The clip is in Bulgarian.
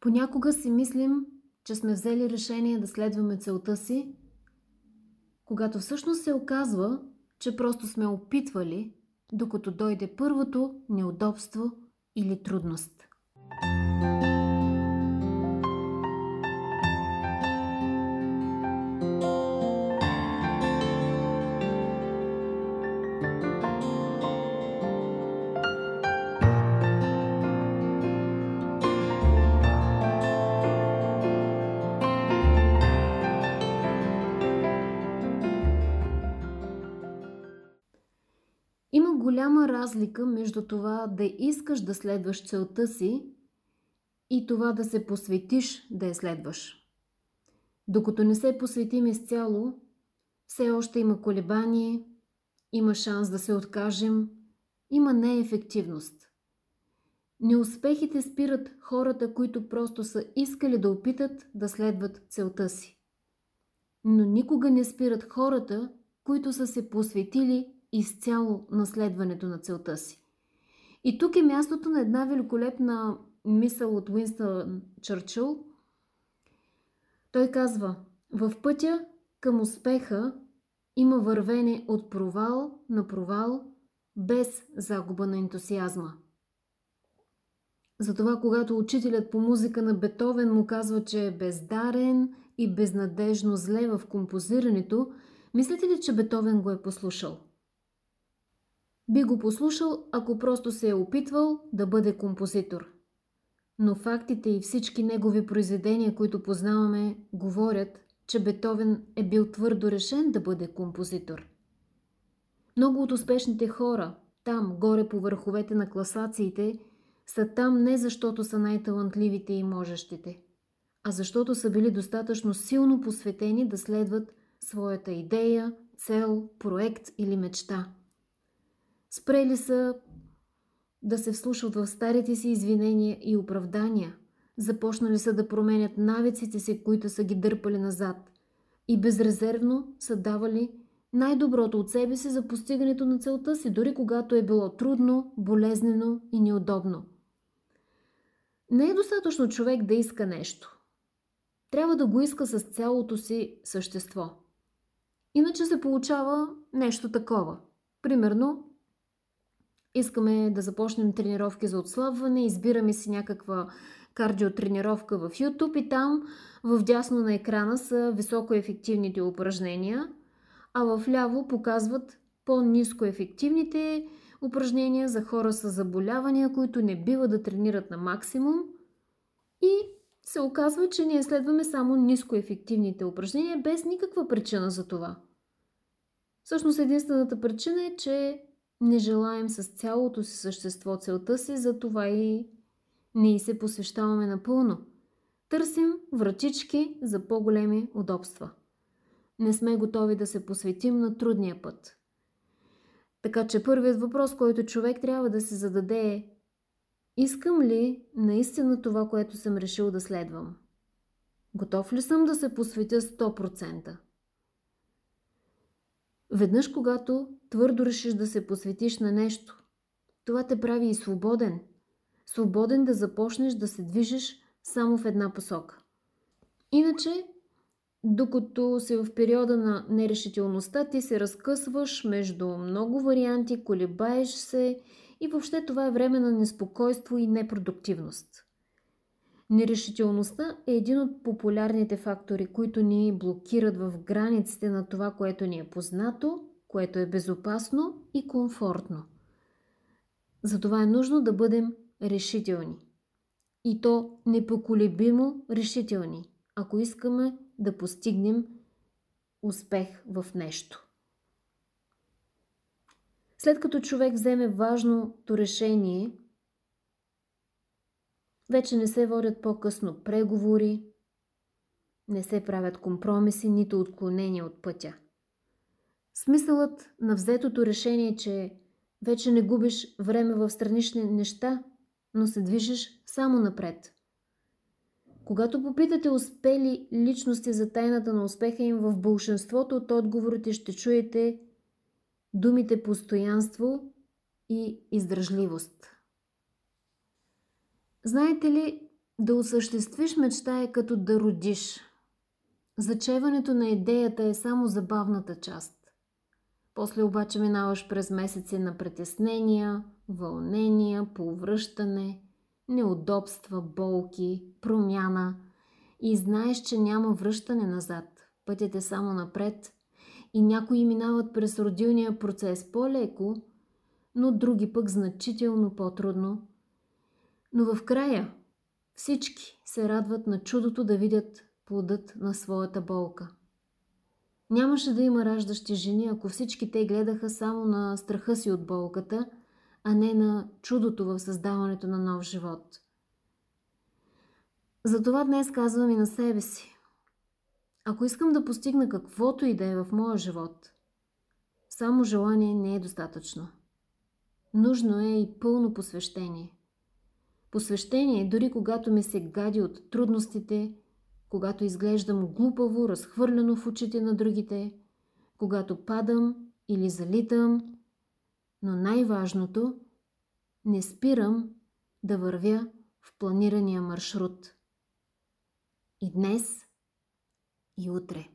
Понякога си мислим, че сме взели решение да следваме целта си, когато всъщност се оказва, че просто сме опитвали, докато дойде първото неудобство или трудност. Има голяма разлика между това да искаш да следваш целта си и това да се посветиш да я следваш. Докато не се посветим изцяло, все още има колебание, има шанс да се откажем, има неефективност. Неуспехите спират хората, които просто са искали да опитат да следват целта си. Но никога не спират хората, които са се посветили изцяло наследването на целта си. И тук е мястото на една великолепна мисъл от Уинстън Чърчил. Той казва, в пътя към успеха има вървене от провал на провал, без загуба на ентусиазма. Затова, когато учителят по музика на Бетовен му казва, че е бездарен и безнадежно зле в композирането, мислите ли, че Бетовен го е послушал? Би го послушал, ако просто се е опитвал да бъде композитор. Но фактите и всички негови произведения, които познаваме, говорят, че Бетовен е бил твърдо решен да бъде композитор. Много от успешните хора, там, горе по върховете на класациите, са там не защото са най-талантливите и можещите, а защото са били достатъчно силно посветени да следват своята идея, цел, проект или мечта – Спрели са да се вслушват в старите си извинения и оправдания. Започнали са да променят навиците си, които са ги дърпали назад. И безрезервно са давали най-доброто от себе си за постигането на целта си, дори когато е било трудно, болезнено и неудобно. Не е достатъчно човек да иска нещо. Трябва да го иска с цялото си същество. Иначе се получава нещо такова. Примерно, искаме да започнем тренировки за отслабване, избираме си някаква кардиотренировка в YouTube и там в дясно на екрана са високоефективните упражнения, а в ляво показват по-низко ефективните упражнения за хора с заболявания, които не бива да тренират на максимум и се оказва, че ние следваме само нискоефективните упражнения без никаква причина за това. Всъщност единствената причина е, че не желаем с цялото си същество целта си, затова и не и се посвещаваме напълно. Търсим вратички за по-големи удобства. Не сме готови да се посветим на трудния път. Така че първият въпрос, който човек трябва да се зададе е Искам ли наистина това, което съм решил да следвам? Готов ли съм да се посветя 100%? Веднъж, когато твърдо решиш да се посветиш на нещо, това те прави и свободен. Свободен да започнеш да се движиш само в една посока. Иначе, докато си в периода на нерешителността, ти се разкъсваш между много варианти, колебаеш се и въобще това е време на неспокойство и непродуктивност. Нерешителността е един от популярните фактори, които ни блокират в границите на това, което ни е познато, което е безопасно и комфортно. Затова е нужно да бъдем решителни. И то непоколебимо решителни, ако искаме да постигнем успех в нещо. След като човек вземе важното решение – вече не се водят по-късно преговори, не се правят компромиси, нито отклонения от пътя. Смисълът на взетото решение е, че вече не губиш време в странични неща, но се движиш само напред. Когато попитате успели личности за тайната на успеха им, в бълшинството от отговорите ще чуете думите постоянство и издръжливост. Знаете ли, Да осъществиш мечта е като да родиш. Зачеването на идеята е само забавната част. После обаче минаваш през месеци на притеснения, вълнения, повръщане, неудобства, болки, промяна и знаеш, че няма връщане назад. Пътят е само напред и някои минават през родилния процес по-леко, но други пък значително по-трудно. Но в края всички се радват на чудото да видят плодът на своята болка. Нямаше да има раждащи жени, ако всички те гледаха само на страха си от болката, а не на чудото в създаването на нов живот. Затова днес казвам и на себе си. Ако искам да постигна каквото и да е в моя живот, само желание не е достатъчно. Нужно е и пълно посвещение. Посвещение, дори когато ми се гади от трудностите, когато изглеждам глупаво, разхвърляно в очите на другите, когато падам или залитам, но най-важното – не спирам да вървя в планирания маршрут. И днес, и утре.